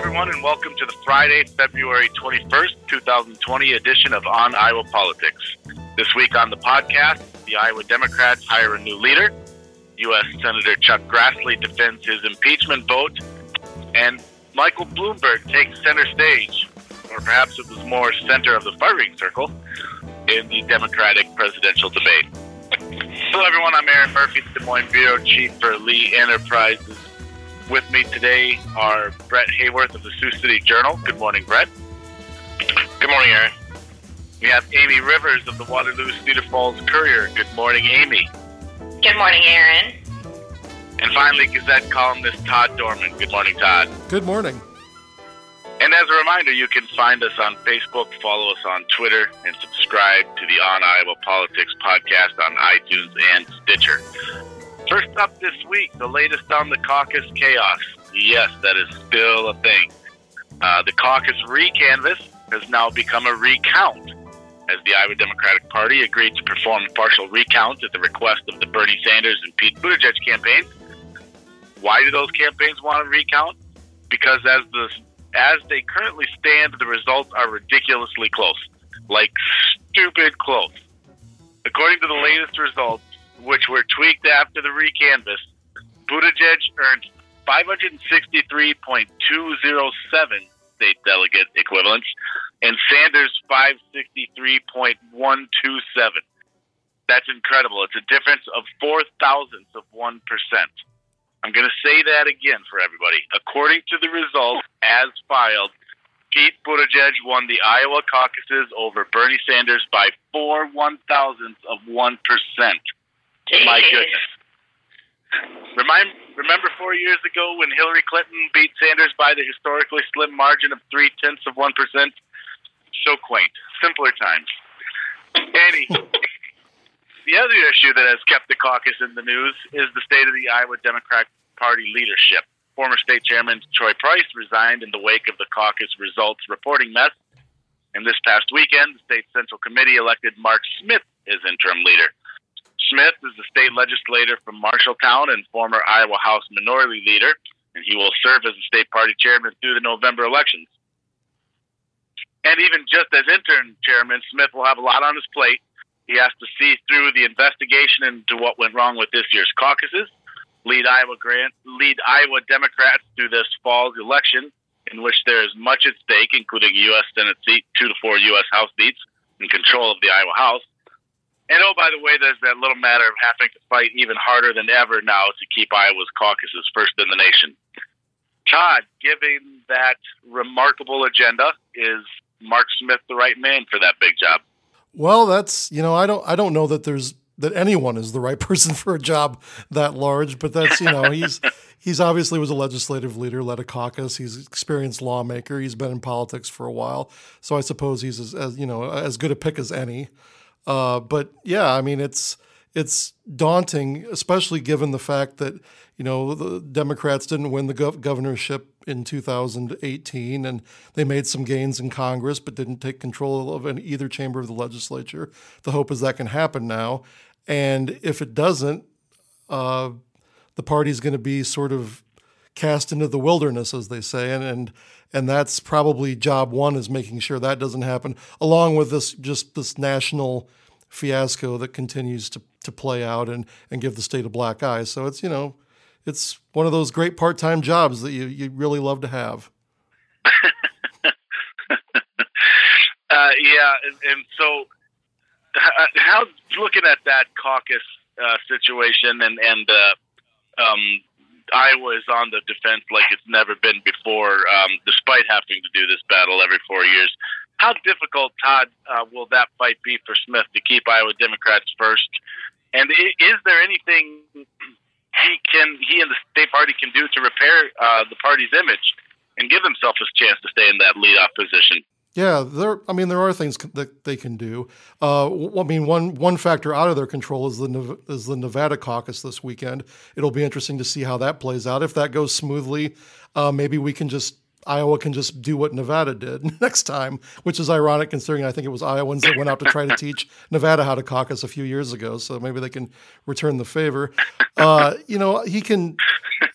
everyone, and welcome to the Friday, February 21st, 2020 edition of On Iowa Politics. This week on the podcast, the Iowa Democrats hire a new leader, U.S. Senator Chuck Grassley defends his impeachment vote, and Michael Bloomberg takes center stage, or perhaps it was more center of the firing circle, in the Democratic presidential debate. Hello, everyone. I'm Erin Murphy, the Des Moines Bureau Chief for Lee Enterprises. With me today are Brett Hayworth of the Sioux City Journal. Good morning, Brett. Good morning, Erin. We have Amy Rivers of the Waterloo Cedar Falls Courier. Good morning, Amy. Good morning, Erin. And finally, Gazette columnist Todd Dorman. Good morning, Todd. Good morning. And as a reminder, you can find us on Facebook, follow us on Twitter, and subscribe to the On Iowa Politics podcast on iTunes and Stitcher. First up this week, the latest on the caucus chaos. Yes, that is still a thing. Uh, the caucus recanvass has now become a recount, as the Iowa Democratic Party agreed to perform a partial recount at the request of the Bernie Sanders and Pete Buttigieg campaigns. Why do those campaigns want a recount? Because as the as they currently stand, the results are ridiculously close, like stupid close. According to the latest results, which were tweaked after the recanvass, Buttigieg earned 563.207 state delegate equivalents, and Sanders 563.127. That's incredible. It's a difference of four thousandths of one percent. I'm going to say that again for everybody. According to the results as filed, Pete Buttigieg won the Iowa caucuses over Bernie Sanders by four one thousandths of one percent. My goodness. Remind, remember four years ago when Hillary Clinton beat Sanders by the historically slim margin of three tenths of one percent? So quaint. Simpler times. Annie. The other issue that has kept the caucus in the news is the state of the Iowa Democratic Party leadership. Former state chairman Troy Price resigned in the wake of the caucus results reporting mess. And this past weekend, the state central committee elected Mark Smith as interim leader. Smith is the state legislator from Marshalltown and former Iowa House Minority Leader, and he will serve as the state party chairman through the November elections. And even just as interim chairman, Smith will have a lot on his plate. He has to see through the investigation into what went wrong with this year's caucuses, lead Iowa grant, lead Iowa Democrats through this fall's election, in which there is much at stake, including a U.S. Senate seat, two to four U.S. House seats, and control of the Iowa House. And oh, by the way, there's that little matter of having to fight even harder than ever now to keep Iowa's caucuses first in the nation. Todd, given that remarkable agenda, is Mark Smith the right man for that big job? Well, that's you know I don't I don't know that there's that anyone is the right person for a job that large, but that's you know he's he's obviously was a legislative leader, led a caucus. He's an experienced lawmaker. He's been in politics for a while, so I suppose he's as, as you know as good a pick as any. Uh, but yeah, I mean it's it's daunting, especially given the fact that you know the Democrats didn't win the gov- governorship in 2018, and they made some gains in Congress, but didn't take control of any, either chamber of the legislature. The hope is that can happen now, and if it doesn't, uh, the party's going to be sort of cast into the wilderness, as they say, and and and that's probably job one is making sure that doesn't happen, along with this just this national fiasco that continues to, to play out and, and give the state a black eye. So it's, you know, it's one of those great part time jobs that you, you really love to have. uh, yeah. And, and so, uh, how looking at that caucus uh, situation and, and uh, um, Iowa is on the defense like it's never been before, um, despite having to do this battle every four years. How difficult, Todd, uh, will that fight be for Smith to keep Iowa Democrats first? And is there anything he can, he and the state party can do to repair uh, the party's image and give himself a chance to stay in that leadoff position? Yeah, there. I mean, there are things that they can do. Uh, I mean, one one factor out of their control is the is the Nevada caucus this weekend. It'll be interesting to see how that plays out. If that goes smoothly, uh, maybe we can just Iowa can just do what Nevada did next time, which is ironic considering I think it was Iowans that went out to try to teach Nevada how to caucus a few years ago. So maybe they can return the favor. Uh, you know, he can.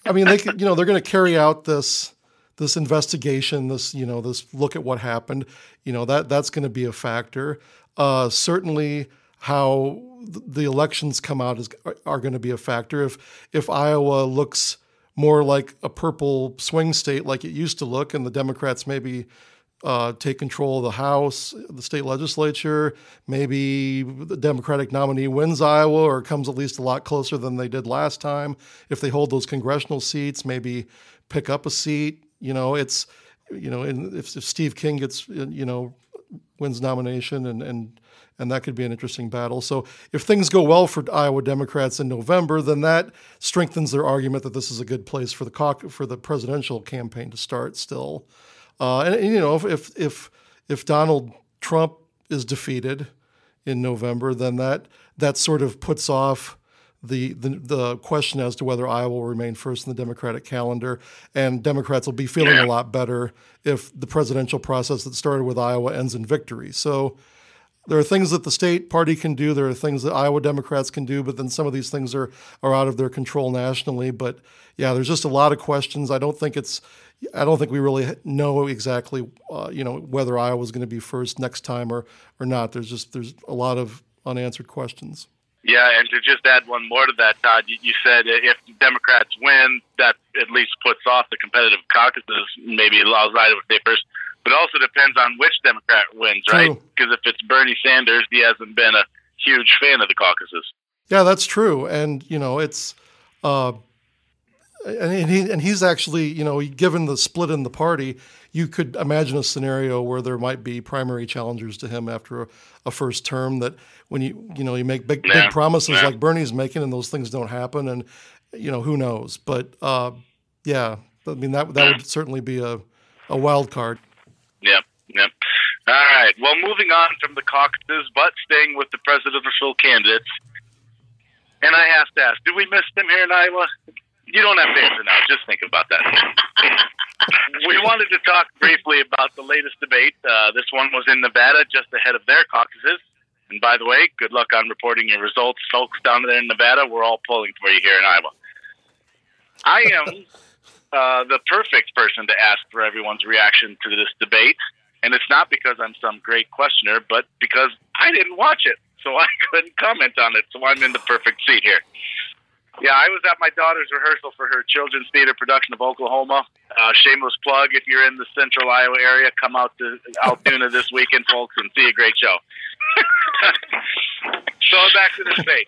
I mean, they can. You know, they're going to carry out this this investigation, this you know this look at what happened, you know that that's going to be a factor. Uh, certainly, how the elections come out is are going to be a factor. If if Iowa looks more like a purple swing state like it used to look, and the Democrats maybe uh, take control of the House, the state legislature. Maybe the Democratic nominee wins Iowa or comes at least a lot closer than they did last time. If they hold those congressional seats, maybe pick up a seat. You know, it's you know, if, if Steve King gets you know wins nomination and and and that could be an interesting battle. So if things go well for Iowa Democrats in November, then that strengthens their argument that this is a good place for the cauc- for the presidential campaign to start. Still, uh, and, and, you know if if if Donald Trump is defeated in November, then that that sort of puts off. The, the, the question as to whether Iowa will remain first in the Democratic calendar, and Democrats will be feeling a lot better if the presidential process that started with Iowa ends in victory. So, there are things that the state party can do. There are things that Iowa Democrats can do, but then some of these things are are out of their control nationally. But yeah, there's just a lot of questions. I don't think it's. I don't think we really know exactly, uh, you know, whether Iowa is going to be first next time or or not. There's just there's a lot of unanswered questions. Yeah, and to just add one more to that, Todd, you, you said if Democrats win, that at least puts off the competitive caucuses, maybe allows Iowa to stay first but also depends on which Democrat wins, right? Because if it's Bernie Sanders, he hasn't been a huge fan of the caucuses. Yeah, that's true, and you know it's. Uh, and he and he's actually, you know, given the split in the party, you could imagine a scenario where there might be primary challengers to him after a, a first term. That when you you know you make big yeah. big promises yeah. like Bernie's making, and those things don't happen, and you know who knows. But uh, yeah, I mean that that would certainly be a a wild card. Yep, yep. All right. Well, moving on from the caucuses, but staying with the presidential candidates. And I have to ask, do we miss them here in Iowa? You don't have to answer now. Just think about that. we wanted to talk briefly about the latest debate. Uh, this one was in Nevada, just ahead of their caucuses. And by the way, good luck on reporting your results, folks down there in Nevada. We're all pulling for you here in Iowa. I am uh, the perfect person to ask for everyone's reaction to this debate. And it's not because I'm some great questioner, but because I didn't watch it. So I couldn't comment on it. So I'm in the perfect seat here. Yeah, I was at my daughter's rehearsal for her children's theater production of Oklahoma. Uh, shameless plug: if you're in the Central Iowa area, come out to Altoona this weekend, folks, and see a great show. so back to the state.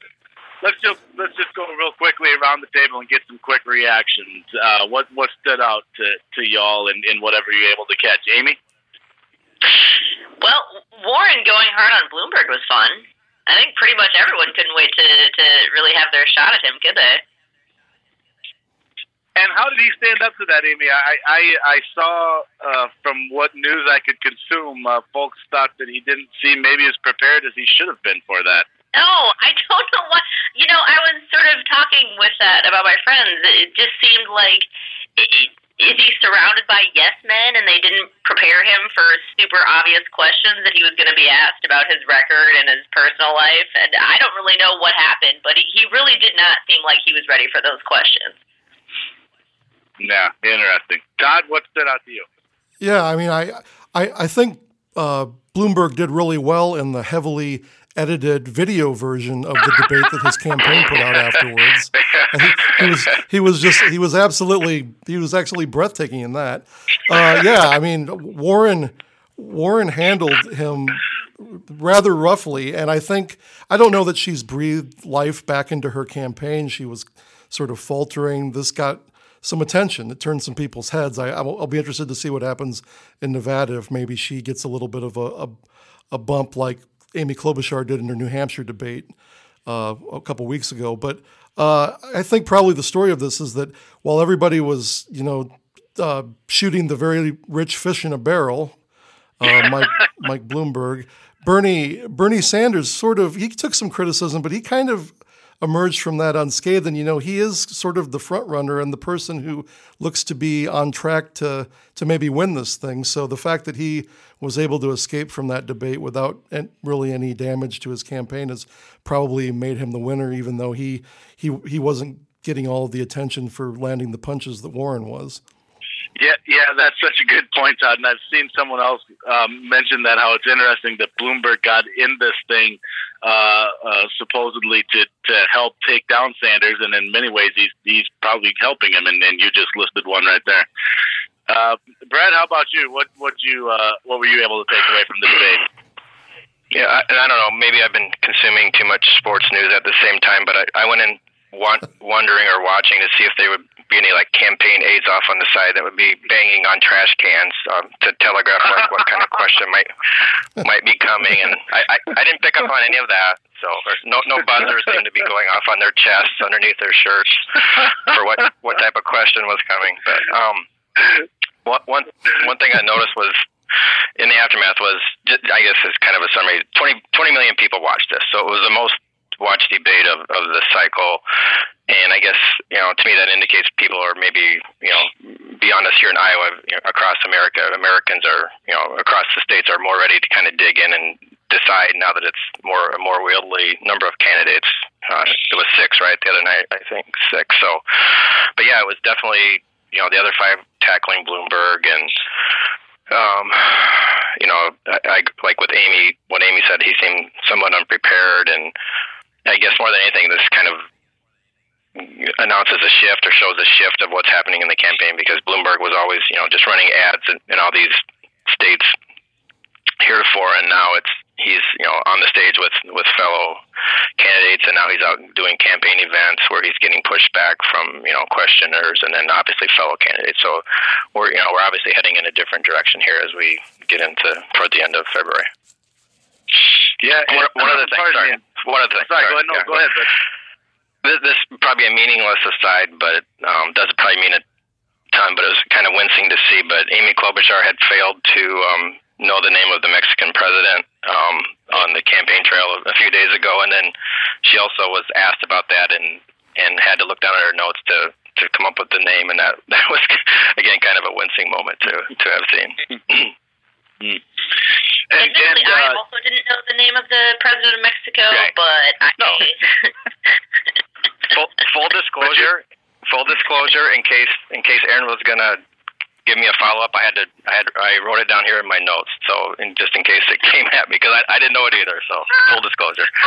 let's just let's just go real quickly around the table and get some quick reactions. Uh, what what stood out to, to y'all in, in whatever you're able to catch, Amy? Well, Warren going hard on Bloomberg was fun. I think pretty much everyone couldn't wait to to really have their shot at him, could they? And how did he stand up to that, Amy? I I, I saw uh, from what news I could consume, uh, folks thought that he didn't seem maybe as prepared as he should have been for that. No, I don't know what. You know, I was sort of talking with that about my friends. It just seemed like. Is he surrounded by yes men and they didn't prepare him for super obvious questions that he was going to be asked about his record and his personal life? And I don't really know what happened, but he really did not seem like he was ready for those questions. Yeah, interesting. Todd, what stood out to you? Yeah, I mean, I I, I think uh, Bloomberg did really well in the heavily edited video version of the debate that his campaign put out afterwards. He, he, was he was just he was absolutely he was actually breathtaking in that. Uh, yeah, I mean Warren Warren handled him rather roughly, and I think I don't know that she's breathed life back into her campaign. She was sort of faltering. This got some attention. It turned some people's heads. I, I'll, I'll be interested to see what happens in Nevada if maybe she gets a little bit of a, a, a bump like Amy Klobuchar did in her New Hampshire debate uh, a couple weeks ago. But uh, I think probably the story of this is that while everybody was, you know, uh, shooting the very rich fish in a barrel, uh, Mike Mike Bloomberg, Bernie Bernie Sanders sort of he took some criticism, but he kind of emerged from that unscathed. And you know, he is sort of the front runner and the person who looks to be on track to to maybe win this thing. So the fact that he was able to escape from that debate without really any damage to his campaign has probably made him the winner, even though he he he wasn't getting all the attention for landing the punches that Warren was. Yeah, yeah, that's such a good point, Todd. And I've seen someone else um, mention that how it's interesting that Bloomberg got in this thing uh, uh, supposedly to, to help take down Sanders, and in many ways he's he's probably helping him. And, and you just listed one right there. Uh, Brad, how about you? What what you uh, what were you able to take away from the debate? Yeah, I, I don't know. Maybe I've been consuming too much sports news at the same time, but I, I went in want, wondering or watching to see if there would be any like campaign aides off on the side that would be banging on trash cans um, to telegraph like what kind of question might might be coming. And I, I, I didn't pick up on any of that. So no no buzzers seem to be going off on their chests underneath their shirts for what what type of question was coming. But um, one one one thing I noticed was in the aftermath was I guess it's kind of a summary. 20, 20 million people watched this, so it was the most watch debate of, of the cycle. And I guess, you know, to me that indicates people are maybe, you know, beyond us here in Iowa, you know, across America, Americans are, you know, across the states are more ready to kind of dig in and decide now that it's more a more wieldly number of candidates. Uh, it was six, right, the other night, I think six. So, but yeah, it was definitely, you know, the other five tackling Bloomberg and, um, you know, I, I like with Amy, what Amy said, he seemed somewhat unprepared and, I guess more than anything, this kind of announces a shift or shows a shift of what's happening in the campaign because Bloomberg was always, you know, just running ads in, in all these states heretofore, and now it's he's you know on the stage with with fellow candidates, and now he's out doing campaign events where he's getting pushed back from you know questioners, and then obviously fellow candidates. So we're you know we're obviously heading in a different direction here as we get into toward the end of February. Yeah, one, one of the things. Sorry, one of the sorry, sorry, go ahead. No, yeah, go ahead. But this, this probably a meaningless aside, but um, does probably mean a ton. But it was kind of wincing to see. But Amy Klobuchar had failed to um, know the name of the Mexican president um, on the campaign trail a few days ago, and then she also was asked about that and and had to look down at her notes to to come up with the name, and that that was again kind of a wincing moment to to have seen. and, and, I uh, also didn't know the name of the president of Mexico, Right. but I. No. full, full disclosure, full disclosure. In case in case Erin was gonna give me a follow up, I had to I had I wrote it down here in my notes. So in, just in case it came at me because I, I didn't know it either. So full disclosure.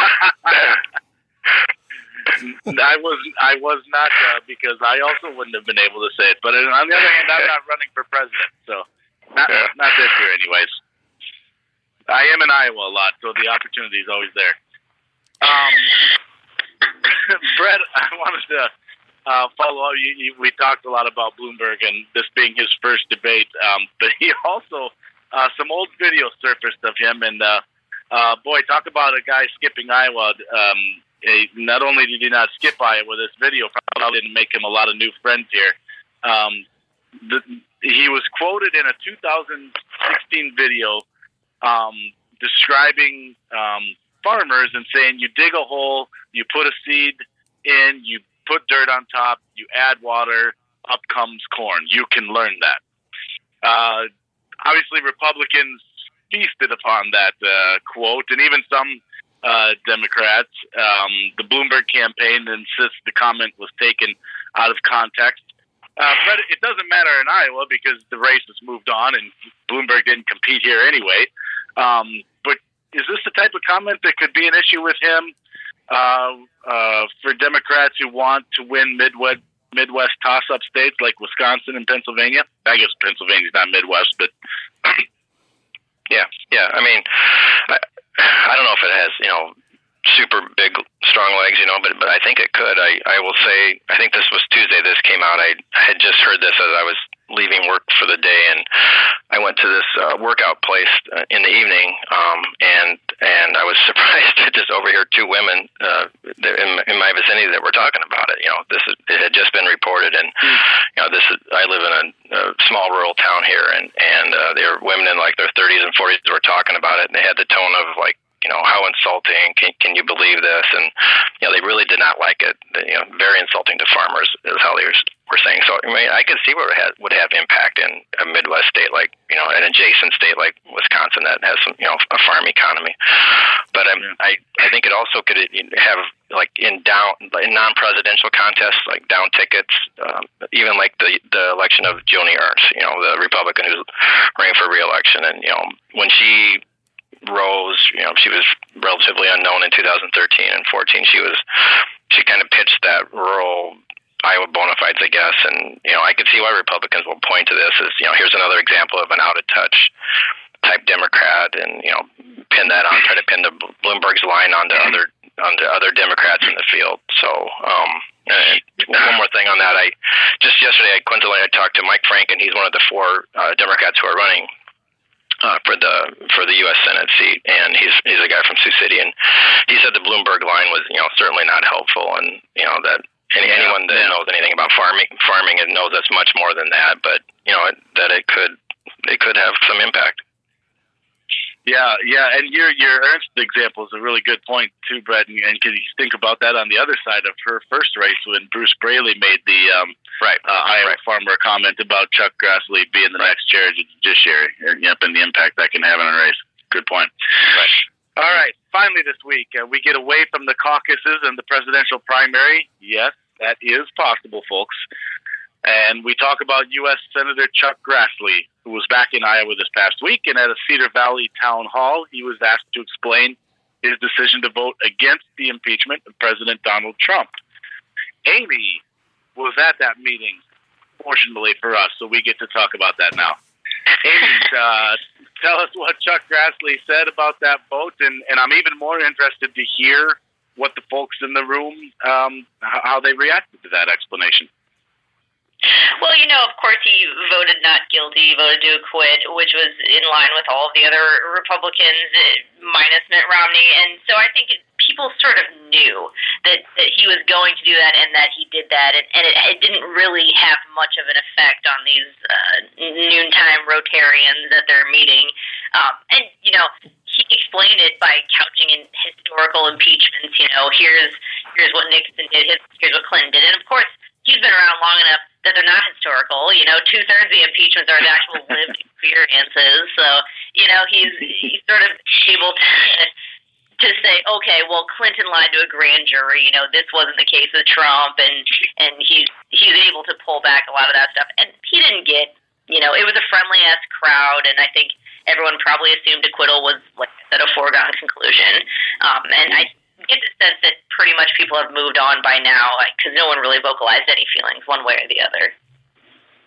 I was I was not uh, because I also wouldn't have been able to say it. But on the other hand, I'm not running for president, so not Yeah. not this year, anyways. I am in Iowa a lot, so the opportunity is always there. Um, Brett, I wanted to uh, follow up. You, you, we talked a lot about Bloomberg and this being his first debate, um, but he also uh, some old video surfaced of him, and uh, uh, boy, talk about a guy skipping Iowa. Um, not only did he not skip Iowa, this video probably didn't make him a lot of new friends here. Um, the, he was quoted in a 2016 video um, describing um, farmers and saying, "You dig a hole, you put a seed in, you put dirt on top, you add water, up comes corn. You can learn that." Uh, obviously, Republicans feasted upon that uh, quote, and even some uh, Democrats. Um, the Bloomberg campaign insists the comment was taken out of context. Uh, but it doesn't matter in Iowa because the race has moved on and Bloomberg didn't compete here anyway. Um, but is this the type of comment that could be an issue with him uh, uh, for Democrats who want to win Midwest Midwest toss-up states like Wisconsin and Pennsylvania? I guess Pennsylvania's not Midwest, but Yeah, yeah. I mean, I, I don't know if it has you know super big strong legs, you know, but but I think it could. I I will say I think this was Tuesday. This came out. I, I had just heard this as I was leaving work for the day, and I went to this uh, workout place uh, in the evening, um, and and I was surprised to just overhear two women uh, in, in my vicinity that were talking about it. You know, this is, it had just been reported, and you know, this is I live in a, a small rural town here, and and uh, they were women in like their 30s and 40s were talking about it, and they had the tone of like you know how insulting can can you believe this and you know they really did not like it you know very insulting to farmers is how they were saying. So I mean, I could see where it had, would have impact in a Midwest state like you know an adjacent state like Wisconsin that has some you know a farm economy. But um, I I think it also could have like in down in non-presidential contests like down tickets, um, even like the the election of Joni Ernst, you know the Republican who's running for re-election, and you know when she rose. You know, she was relatively unknown in 2013 and 14. She was she kind of pitched that rural Iowa bona fides, I guess. And you know, I could see why Republicans will point to this as you know, here's another example of an out of touch type Democrat, and you know, pin that on, try to pin the Bloomberg's line onto other onto other Democrats in the field. So. um and one more thing on that, I just yesterday I coincidentally I talked to Mike Franken. He's one of the four uh, Democrats who are running uh, for the for the U.S. Senate seat, and he's he's a guy from Sioux City, and he said the Bloomberg line was you know certainly not helpful, and you know that any, yeah, anyone that yeah. knows anything about farming farming it knows that's much more than that, but you know that it could it could have some impact. Yeah, yeah, and your your Ernst example is a really good point too, Brett. And, and can you think about that on the other side of her first race when Bruce Braley made the um, right uh, Iowa right. farmer comment about Chuck Grassley being the right. next chair of the judiciary, and, yep, and the impact that can have on a race. Good point. Right. All right. Finally, this week uh, we get away from the caucuses and the presidential primary. Yes, that is possible, folks. And we talk about U.S. Senator Chuck Grassley, who was back in Iowa this past week. And at a Cedar Valley town hall, he was asked to explain his decision to vote against the impeachment of President Donald Trump. Amy was at that meeting, fortunately for us, so we get to talk about that now. Amy, uh, tell us what Chuck Grassley said about that vote, and, and I'm even more interested to hear what the folks in the room, um, how they reacted to that explanation. Well, you know, of course, he voted not guilty, voted to acquit, which was in line with all of the other Republicans, eh, minus Mitt Romney. And so I think people sort of knew that, that he was going to do that and that he did that. And, and it, it didn't really have much of an effect on these uh, noontime Rotarians at their meeting. Um, and, you know, he explained it by couching in historical impeachments. You know, here's here's what Nixon did, here's what Clinton did, and of course he's been around long enough that they're not historical. You know, two thirds of the impeachments are the actual lived experiences. So, you know, he's he's sort of able to to say, okay, well, Clinton lied to a grand jury. You know, this wasn't the case with Trump, and and he's he's able to pull back a lot of that stuff. And he didn't get, you know, it was a friendly ass crowd, and I think everyone probably assumed acquittal was, like I said, a foregone conclusion. Um, and I get the sense that pretty much people have moved on by now, because like, no one really vocalized any feelings one way or the other.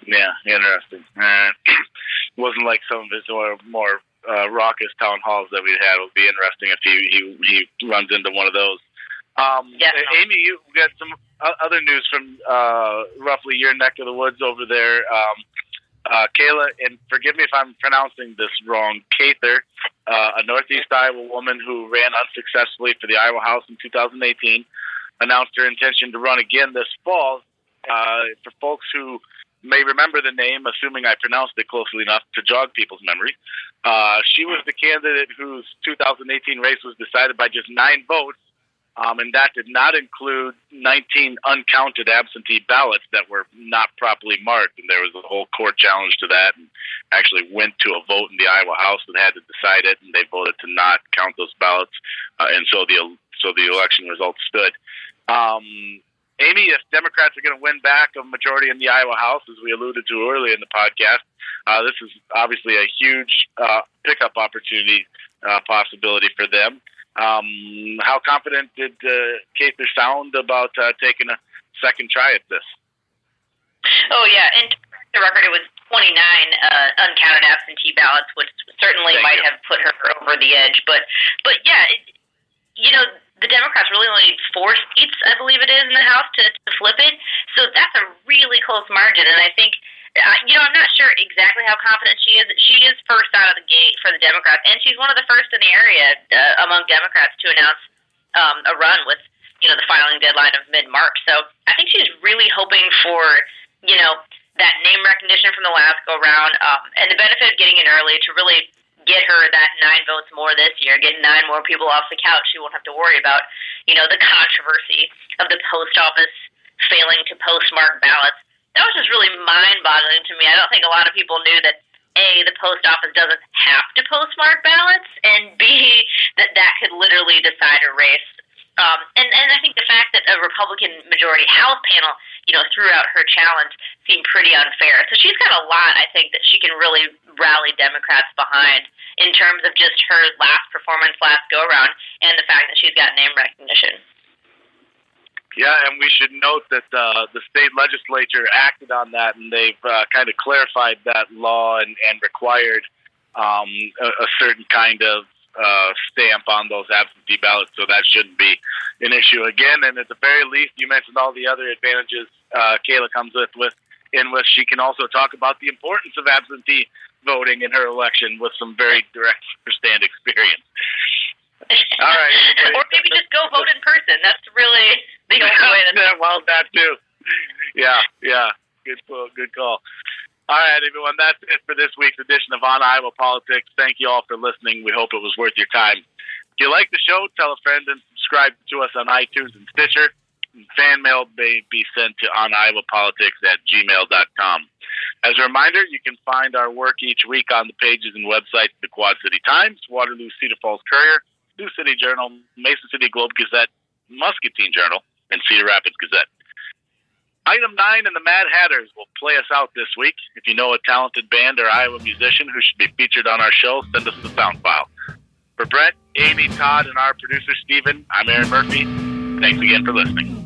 Yeah, interesting. Uh, it wasn't like some of his more, more uh, raucous town halls that we had. It would be interesting if he he, he runs into one of those. Um, yeah. Amy, you got some other news from uh, roughly your neck of the woods over there. Um, uh, Kayla, and forgive me if I'm pronouncing this wrong, Koether, uh, a Northeast Iowa woman who ran unsuccessfully for the Iowa House in 2018, announced her intention to run again this fall. Uh, for folks who may remember the name, assuming I pronounced it closely enough to jog people's memory, uh, she was the candidate whose 2018 race was decided by just nine votes um, and that did not include 19 uncounted absentee ballots that were not properly marked. And there was a whole court challenge to that, and actually went to a vote in the Iowa House that had to decide it, and they voted to not count those ballots, uh, and so the so the election results stood. Um, Amy, if Democrats are going to win back a majority in the Iowa House, as we alluded to earlier in the podcast, uh, this is obviously a huge uh, pickup opportunity uh, possibility for them. Um, how confident did uh, sound about uh, taking a second try at this? Oh yeah, and the record it was 29 uh, uncounted absentee ballots, which certainly Thank might you. have put her over the edge. But but yeah, it, you know the Democrats really only need four seats, I believe it is, in the House to, to flip it. So that's a really close margin, and I think uh, you know, I'm not sure exactly how confident she is. She is first out of the gate for the Democrats, and she's one of the first in the area uh, among Democrats to announce um, a run with, you know, the filing deadline of mid March. So I think she's really hoping for, you know, that name recognition from the last go round, um, and the benefit of getting in early to really get her that nine votes more this year, get nine more people off the couch. She won't have to worry about, you know, the controversy of the post office failing to postmark ballots that was just really mind-boggling to me. I don't think a lot of people knew that a the post office doesn't have to postmark ballots, and b that that could literally decide a race. Um, and and I think the fact that a Republican majority House panel, you know, threw out her challenge seemed pretty unfair. So she's got a lot, I think, that she can really rally Democrats behind in terms of just her last performance last go around, and the fact that she's got name recognition. Yeah, and we should note that uh, the state legislature acted on that, and they've uh, kind of clarified that law and, and required um, a, a certain kind of uh, stamp on those absentee ballots, so that shouldn't be an issue again. And at the very least, you mentioned all the other advantages uh, Kayla comes with with in with. She can also talk about the importance of absentee voting in her election with some very direct first-hand experience. All right. or maybe just go vote in person. That's well, that too. Yeah, yeah. Good call. Good call. All right, everyone. That's it for this week's edition of On Iowa Politics. Thank you all for listening. We hope it was worth your time. If you like the show, tell a friend and subscribe to us on iTunes and Stitcher. Fan mail may be sent to oniowapolitics at gmail.com. As a reminder, you can find our work each week on the pages and websites of the Quad City Times, Waterloo Cedar Falls Courier, Sioux City Journal, Mason City Globe Gazette, Muscatine Journal, and Cedar Rapids Gazette. Item nine and the Mad Hatters will play us out this week. If you know a talented band or Iowa musician who should be featured on our show, send us the sound file. For Brett, Amy, Todd, and our producer Steven, I'm Erin Murphy. Thanks again for listening.